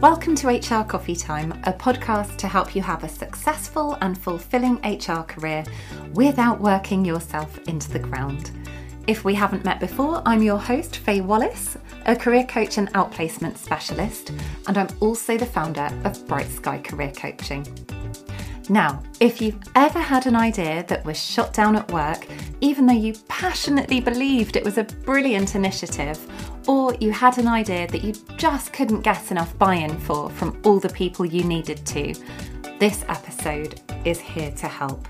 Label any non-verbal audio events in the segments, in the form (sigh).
Welcome to HR Coffee Time, a podcast to help you have a successful and fulfilling HR career without working yourself into the ground. If we haven't met before, I'm your host, Faye Wallace, a career coach and outplacement specialist, and I'm also the founder of Bright Sky Career Coaching. Now, if you've ever had an idea that was shot down at work, even though you passionately believed it was a brilliant initiative, or you had an idea that you just couldn't get enough buy in for from all the people you needed to, this episode is here to help.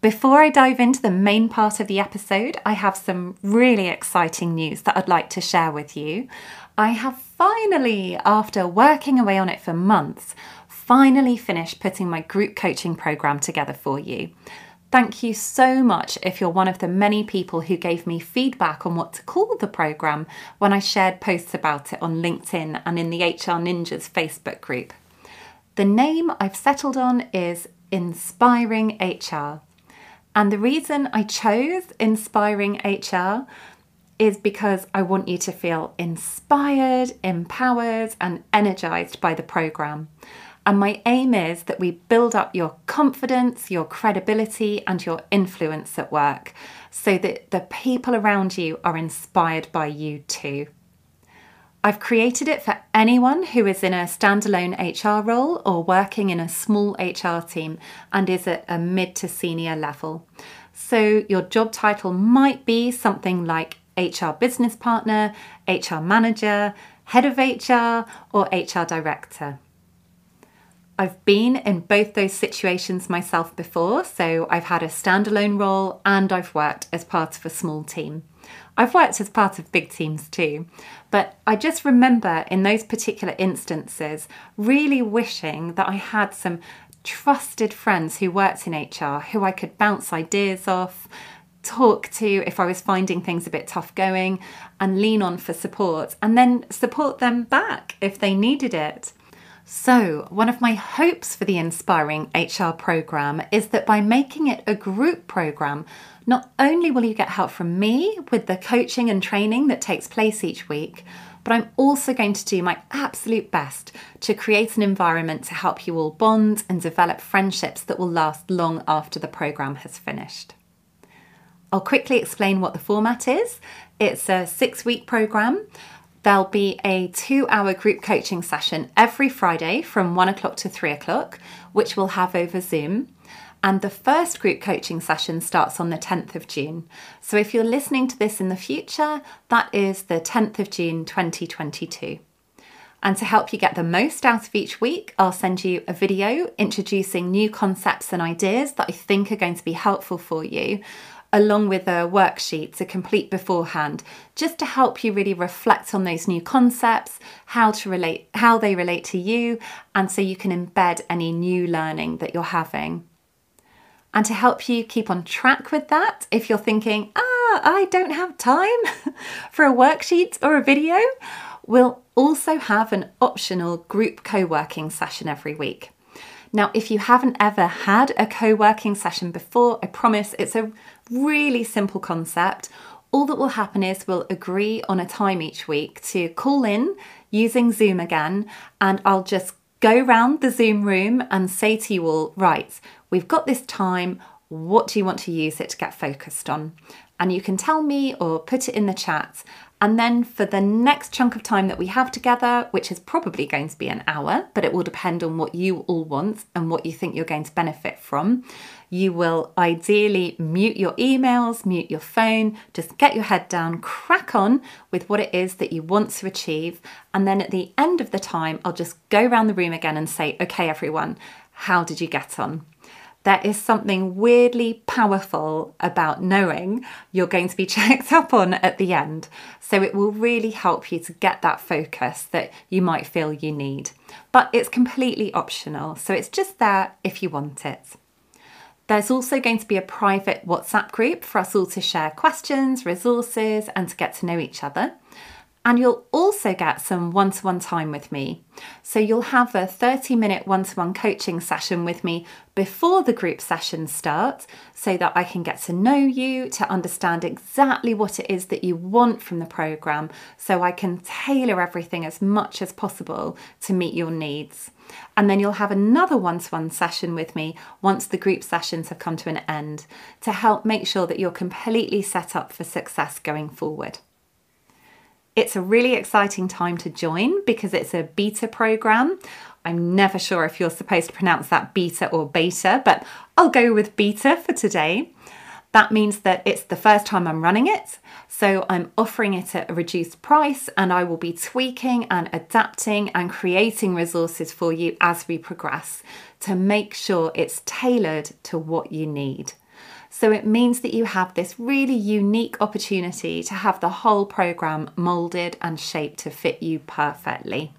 Before I dive into the main part of the episode, I have some really exciting news that I'd like to share with you. I have finally, after working away on it for months, finally finished putting my group coaching program together for you. Thank you so much if you're one of the many people who gave me feedback on what to call the programme when I shared posts about it on LinkedIn and in the HR Ninjas Facebook group. The name I've settled on is Inspiring HR. And the reason I chose Inspiring HR is because I want you to feel inspired, empowered, and energized by the programme. And my aim is that we build up your confidence, your credibility, and your influence at work so that the people around you are inspired by you too. I've created it for anyone who is in a standalone HR role or working in a small HR team and is at a mid to senior level. So, your job title might be something like HR business partner, HR manager, head of HR, or HR director. I've been in both those situations myself before, so I've had a standalone role and I've worked as part of a small team. I've worked as part of big teams too, but I just remember in those particular instances really wishing that I had some trusted friends who worked in HR who I could bounce ideas off, talk to if I was finding things a bit tough going, and lean on for support, and then support them back if they needed it. So, one of my hopes for the Inspiring HR program is that by making it a group program, not only will you get help from me with the coaching and training that takes place each week, but I'm also going to do my absolute best to create an environment to help you all bond and develop friendships that will last long after the program has finished. I'll quickly explain what the format is. It's a six week program There'll be a two hour group coaching session every Friday from one o'clock to three o'clock, which we'll have over Zoom. And the first group coaching session starts on the 10th of June. So if you're listening to this in the future, that is the 10th of June 2022. And to help you get the most out of each week, I'll send you a video introducing new concepts and ideas that I think are going to be helpful for you along with a worksheet to complete beforehand, just to help you really reflect on those new concepts, how to relate, how they relate to you, and so you can embed any new learning that you're having. And to help you keep on track with that, if you're thinking, ah, I don't have time (laughs) for a worksheet or a video, we'll also have an optional group co working session every week. Now, if you haven't ever had a co working session before, I promise it's a really simple concept. All that will happen is we'll agree on a time each week to call in using Zoom again, and I'll just go round the Zoom room and say to you all, right, we've got this time. What do you want to use it to get focused on? And you can tell me or put it in the chat, and then for the next chunk of time that we have together, which is probably going to be an hour, but it will depend on what you all want and what you think you're going to benefit from, you will ideally mute your emails, mute your phone, just get your head down, crack on with what it is that you want to achieve. And then at the end of the time, I'll just go around the room again and say, okay, everyone, how did you get on? There is something weirdly powerful about knowing you're going to be (laughs) checked up on at the end. So it will really help you to get that focus that you might feel you need. But it's completely optional, so it's just there if you want it. There's also going to be a private WhatsApp group for us all to share questions, resources, and to get to know each other. And you'll also get some one to one time with me. So you'll have a 30 minute one to one coaching session with me before the group sessions start so that I can get to know you, to understand exactly what it is that you want from the programme, so I can tailor everything as much as possible to meet your needs. And then you'll have another one to one session with me once the group sessions have come to an end to help make sure that you're completely set up for success going forward. It's a really exciting time to join because it's a beta program. I'm never sure if you're supposed to pronounce that beta or beta, but I'll go with beta for today. That means that it's the first time I'm running it, so I'm offering it at a reduced price and I will be tweaking and adapting and creating resources for you as we progress to make sure it's tailored to what you need. So it means that you have this really unique opportunity to have the whole programme moulded and shaped to fit you perfectly.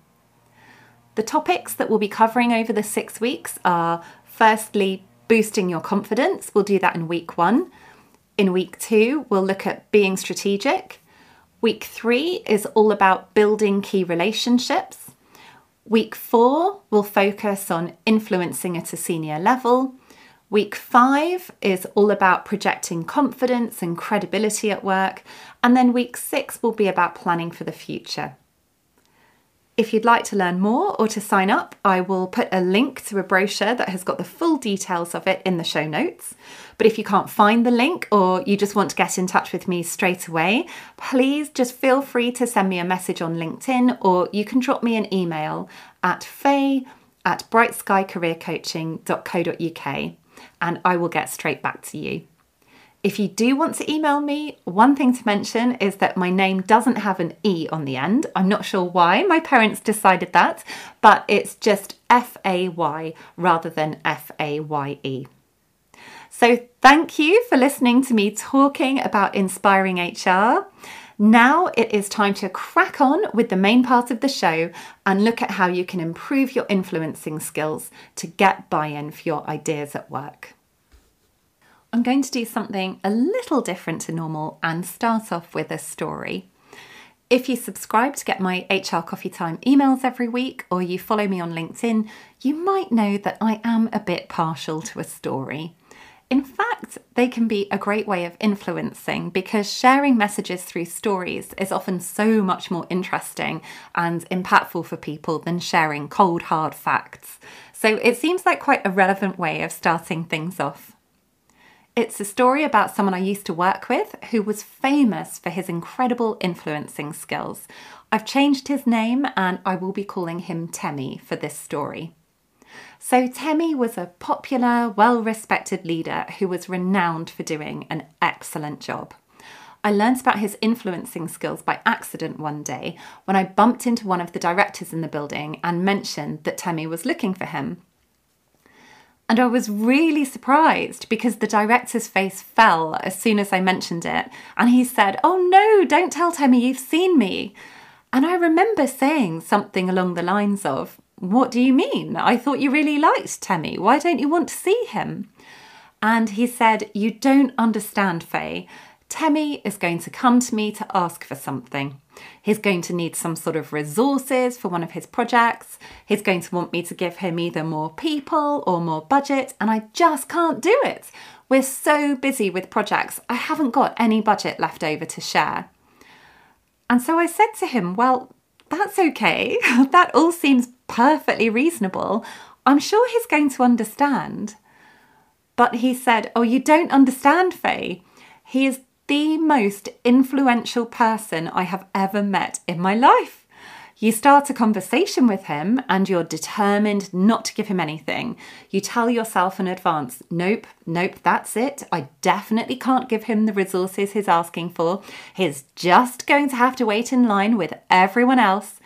The topics that we'll be covering over the six weeks are firstly, boosting your confidence. We'll do that in week one. In week two, we'll look at being strategic. Week three is all about building key relationships. Week four will focus on influencing at a senior level. Week five is all about projecting confidence and credibility at work. And then week six will be about planning for the future. If you'd like to learn more or to sign up, I will put a link to a brochure that has got the full details of it in the show notes. But if you can't find the link or you just want to get in touch with me straight away, please just feel free to send me a message on LinkedIn or you can drop me an email at faye at brightskycareercoaching.co.uk and I will get straight back to you. If you do want to email me, one thing to mention is that my name doesn't have an E on the end. I'm not sure why my parents decided that, but it's just F A Y rather than F A Y E. So, thank you for listening to me talking about inspiring HR. Now it is time to crack on with the main part of the show and look at how you can improve your influencing skills to get buy in for your ideas at work. I'm going to do something a little different to normal and start off with a story. If you subscribe to get my HR Coffee Time emails every week or you follow me on LinkedIn, you might know that I am a bit partial to a story. In fact, they can be a great way of influencing because sharing messages through stories is often so much more interesting and impactful for people than sharing cold, hard facts. So it seems like quite a relevant way of starting things off. It's a story about someone I used to work with who was famous for his incredible influencing skills. I've changed his name and I will be calling him Temi for this story. So, Temi was a popular, well respected leader who was renowned for doing an excellent job. I learned about his influencing skills by accident one day when I bumped into one of the directors in the building and mentioned that Temi was looking for him. And I was really surprised because the director's face fell as soon as I mentioned it. And he said, Oh no, don't tell Temi you've seen me. And I remember saying something along the lines of, What do you mean? I thought you really liked Temi. Why don't you want to see him? And he said, You don't understand, Faye. Temi is going to come to me to ask for something. He's going to need some sort of resources for one of his projects. He's going to want me to give him either more people or more budget, and I just can't do it. We're so busy with projects, I haven't got any budget left over to share. And so I said to him, Well, that's okay. (laughs) that all seems perfectly reasonable. I'm sure he's going to understand. But he said, Oh, you don't understand, Faye. He is the most influential person I have ever met in my life. You start a conversation with him and you're determined not to give him anything. You tell yourself in advance, nope, nope, that's it. I definitely can't give him the resources he's asking for. He's just going to have to wait in line with everyone else.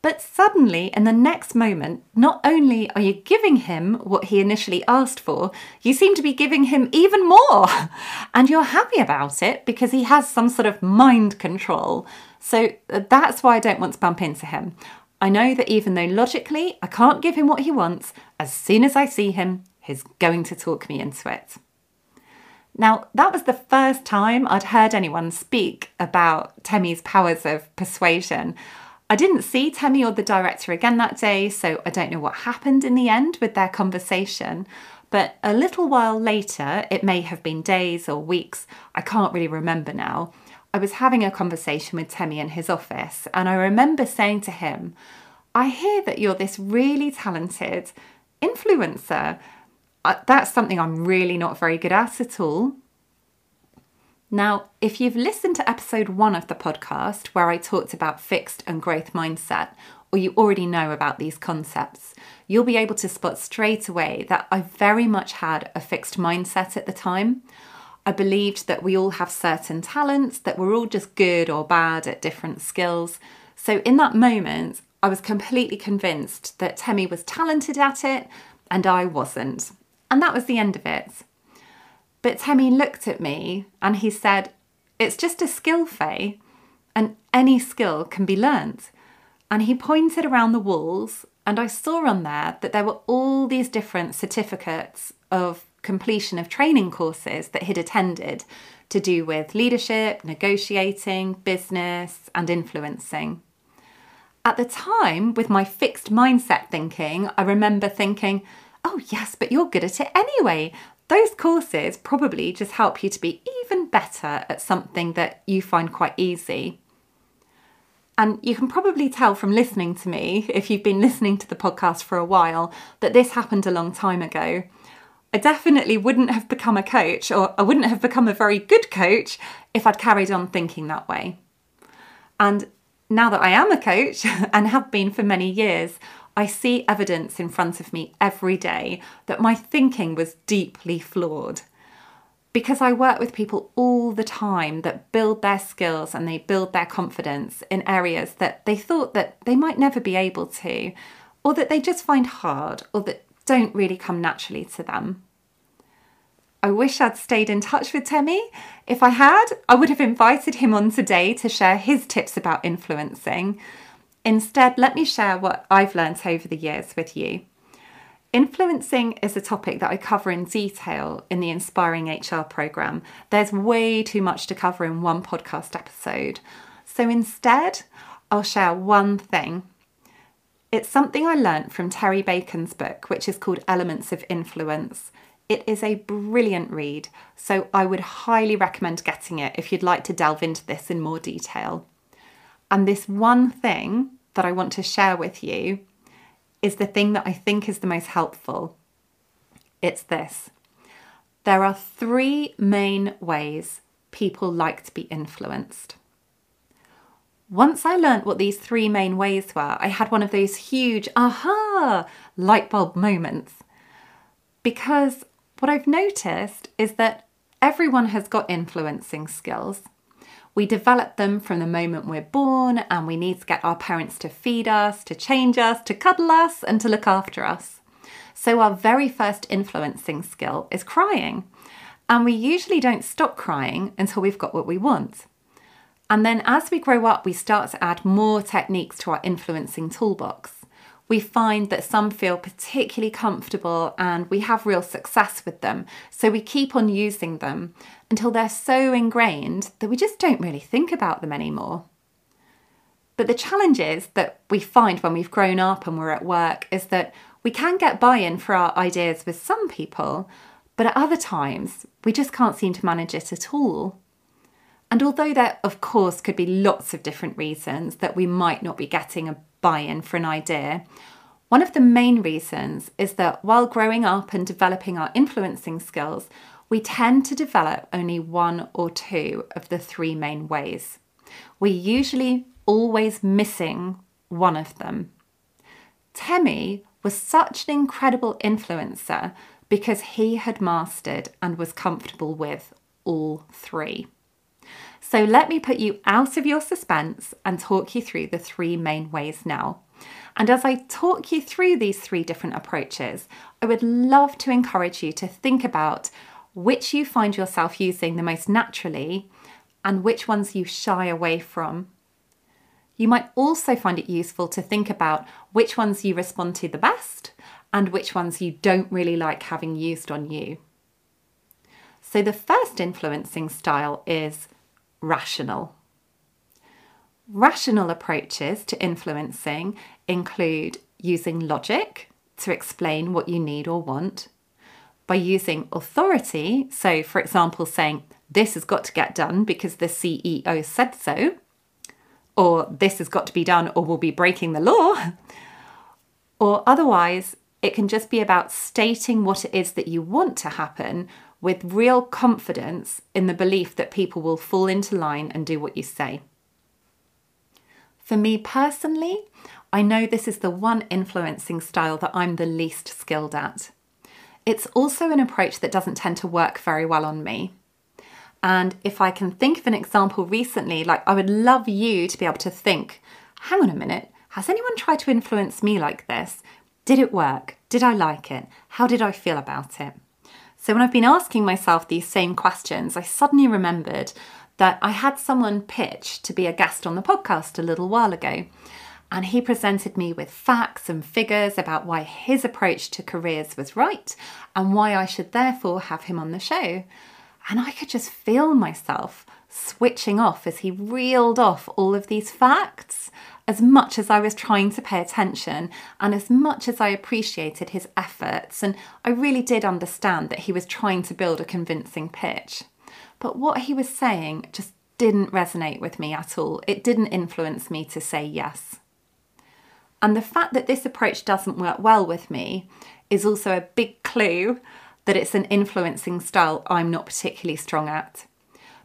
But suddenly, in the next moment, not only are you giving him what he initially asked for, you seem to be giving him even more. (laughs) And you're happy about it because he has some sort of mind control. So uh, that's why I don't want to bump into him. I know that even though logically I can't give him what he wants, as soon as I see him, he's going to talk me into it. Now, that was the first time I'd heard anyone speak about Temi's powers of persuasion. I didn't see Temi or the director again that day, so I don't know what happened in the end with their conversation. But a little while later, it may have been days or weeks, I can't really remember now, I was having a conversation with Temi in his office, and I remember saying to him, I hear that you're this really talented influencer. Uh, that's something I'm really not very good at at all. Now, if you've listened to episode one of the podcast where I talked about fixed and growth mindset, or you already know about these concepts, you'll be able to spot straight away that I very much had a fixed mindset at the time. I believed that we all have certain talents, that we're all just good or bad at different skills. So, in that moment, I was completely convinced that Temi was talented at it and I wasn't. And that was the end of it. But Temi looked at me and he said, It's just a skill, Faye, and any skill can be learnt. And he pointed around the walls, and I saw on there that there were all these different certificates of completion of training courses that he'd attended to do with leadership, negotiating, business, and influencing. At the time, with my fixed mindset thinking, I remember thinking, oh, yes, but you're good at it anyway. Those courses probably just help you to be even better at something that you find quite easy. And you can probably tell from listening to me, if you've been listening to the podcast for a while, that this happened a long time ago. I definitely wouldn't have become a coach, or I wouldn't have become a very good coach if I'd carried on thinking that way. And now that I am a coach (laughs) and have been for many years, I see evidence in front of me every day that my thinking was deeply flawed. Because I work with people all the time that build their skills and they build their confidence in areas that they thought that they might never be able to, or that they just find hard, or that don't really come naturally to them. I wish I'd stayed in touch with Temi. If I had, I would have invited him on today to share his tips about influencing. Instead, let me share what I've learnt over the years with you. Influencing is a topic that I cover in detail in the Inspiring HR programme. There's way too much to cover in one podcast episode. So instead, I'll share one thing. It's something I learnt from Terry Bacon's book, which is called Elements of Influence. It is a brilliant read, so I would highly recommend getting it if you'd like to delve into this in more detail. And this one thing that I want to share with you is the thing that I think is the most helpful. It's this there are three main ways people like to be influenced. Once I learnt what these three main ways were, I had one of those huge aha light bulb moments. Because what I've noticed is that everyone has got influencing skills. We develop them from the moment we're born, and we need to get our parents to feed us, to change us, to cuddle us, and to look after us. So, our very first influencing skill is crying. And we usually don't stop crying until we've got what we want. And then as we grow up, we start to add more techniques to our influencing toolbox we find that some feel particularly comfortable and we have real success with them. So we keep on using them until they're so ingrained that we just don't really think about them anymore. But the challenges that we find when we've grown up and we're at work is that we can get buy in for our ideas with some people, but at other times we just can't seem to manage it at all. And although there, of course, could be lots of different reasons that we might not be getting a buy in for an idea. One of the main reasons is that while growing up and developing our influencing skills, we tend to develop only one or two of the three main ways. We're usually always missing one of them. Temi was such an incredible influencer because he had mastered and was comfortable with all three. So let me put you out of your suspense and talk you through the three main ways now. And as I talk you through these three different approaches, I would love to encourage you to think about which you find yourself using the most naturally and which ones you shy away from. You might also find it useful to think about which ones you respond to the best and which ones you don't really like having used on you. So the first influencing style is rational. Rational approaches to influencing include using logic to explain what you need or want, by using authority, so for example, saying, This has got to get done because the CEO said so, or this has got to be done or we'll be breaking the law, or otherwise, it can just be about stating what it is that you want to happen with real confidence in the belief that people will fall into line and do what you say. For me personally, I know this is the one influencing style that I'm the least skilled at. It's also an approach that doesn't tend to work very well on me. And if I can think of an example recently, like I would love you to be able to think, hang on a minute, has anyone tried to influence me like this? Did it work? Did I like it? How did I feel about it? So when I've been asking myself these same questions, I suddenly remembered that I had someone pitch to be a guest on the podcast a little while ago and he presented me with facts and figures about why his approach to careers was right and why I should therefore have him on the show. And I could just feel myself switching off as he reeled off all of these facts. As much as I was trying to pay attention and as much as I appreciated his efforts, and I really did understand that he was trying to build a convincing pitch. But what he was saying just didn't resonate with me at all. It didn't influence me to say yes. And the fact that this approach doesn't work well with me is also a big clue that it's an influencing style I'm not particularly strong at.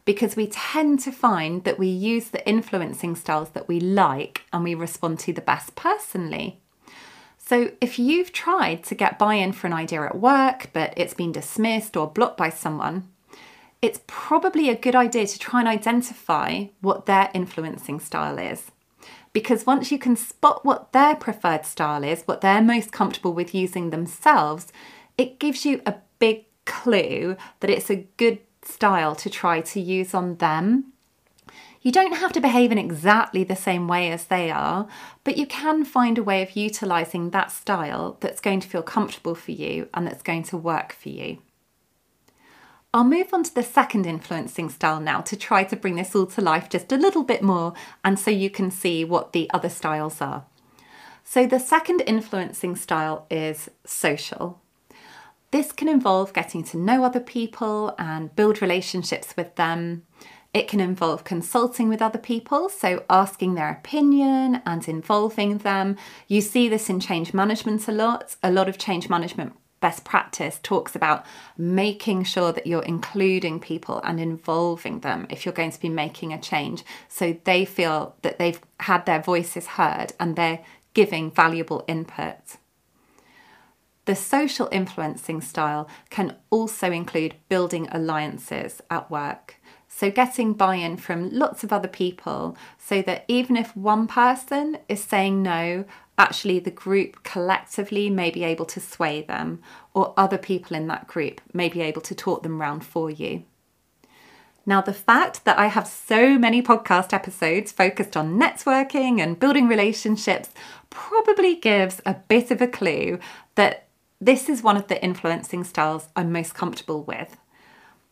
Because we tend to find that we use the influencing styles that we like and we respond to the best personally. So, if you've tried to get buy in for an idea at work, but it's been dismissed or blocked by someone, it's probably a good idea to try and identify what their influencing style is because once you can spot what their preferred style is, what they're most comfortable with using themselves, it gives you a big clue that it's a good style to try to use on them. You don't have to behave in exactly the same way as they are, but you can find a way of utilising that style that's going to feel comfortable for you and that's going to work for you. I'll move on to the second influencing style now to try to bring this all to life just a little bit more and so you can see what the other styles are. So, the second influencing style is social. This can involve getting to know other people and build relationships with them. It can involve consulting with other people, so asking their opinion and involving them. You see this in change management a lot. A lot of change management best practice talks about making sure that you're including people and involving them if you're going to be making a change so they feel that they've had their voices heard and they're giving valuable input. The social influencing style can also include building alliances at work. So, getting buy in from lots of other people so that even if one person is saying no actually the group collectively may be able to sway them, or other people in that group may be able to talk them round for you. Now, the fact that I have so many podcast episodes focused on networking and building relationships probably gives a bit of a clue that this is one of the influencing styles I'm most comfortable with.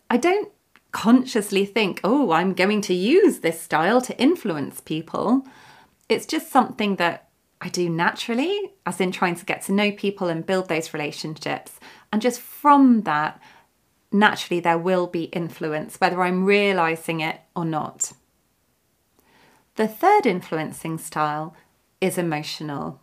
I don't consciously think, oh, I'm going to use this style to influence people. It's just something that I do naturally, as in trying to get to know people and build those relationships. And just from that, naturally, there will be influence, whether I'm realizing it or not. The third influencing style is emotional.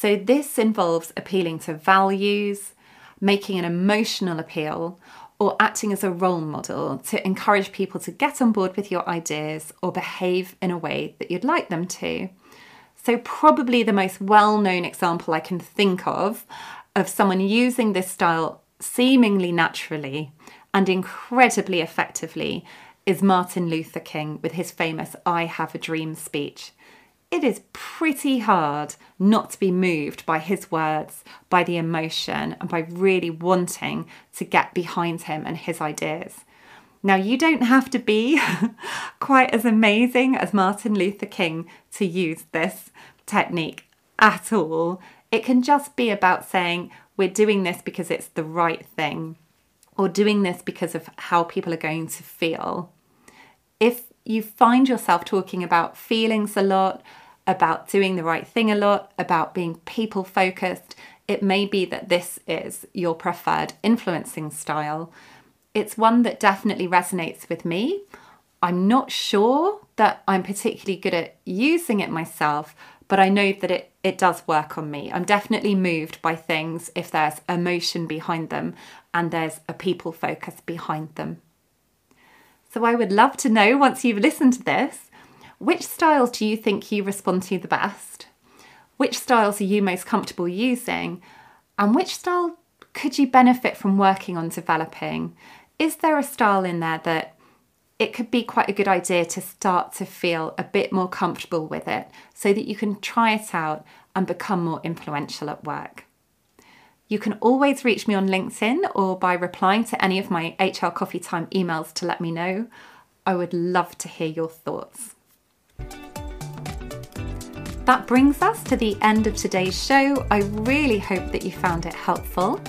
So, this involves appealing to values, making an emotional appeal, or acting as a role model to encourage people to get on board with your ideas or behave in a way that you'd like them to. So, probably the most well known example I can think of of someone using this style seemingly naturally and incredibly effectively is Martin Luther King with his famous I Have a Dream speech. It is pretty hard not to be moved by his words, by the emotion, and by really wanting to get behind him and his ideas. Now, you don't have to be (laughs) quite as amazing as Martin Luther King to use this technique at all. It can just be about saying, we're doing this because it's the right thing, or doing this because of how people are going to feel. If you find yourself talking about feelings a lot, about doing the right thing a lot, about being people focused, it may be that this is your preferred influencing style. It's one that definitely resonates with me. I'm not sure that I'm particularly good at using it myself, but I know that it, it does work on me. I'm definitely moved by things if there's emotion behind them and there's a people focus behind them. So I would love to know once you've listened to this, which styles do you think you respond to the best? Which styles are you most comfortable using? And which style could you benefit from working on developing? Is there a style in there that it could be quite a good idea to start to feel a bit more comfortable with it so that you can try it out and become more influential at work. You can always reach me on LinkedIn or by replying to any of my HR Coffee Time emails to let me know. I would love to hear your thoughts. That brings us to the end of today's show. I really hope that you found it helpful.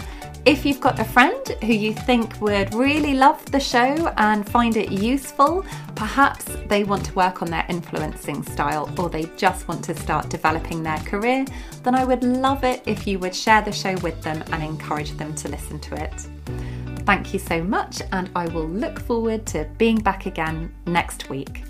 If you've got a friend who you think would really love the show and find it useful, perhaps they want to work on their influencing style or they just want to start developing their career, then I would love it if you would share the show with them and encourage them to listen to it. Thank you so much, and I will look forward to being back again next week.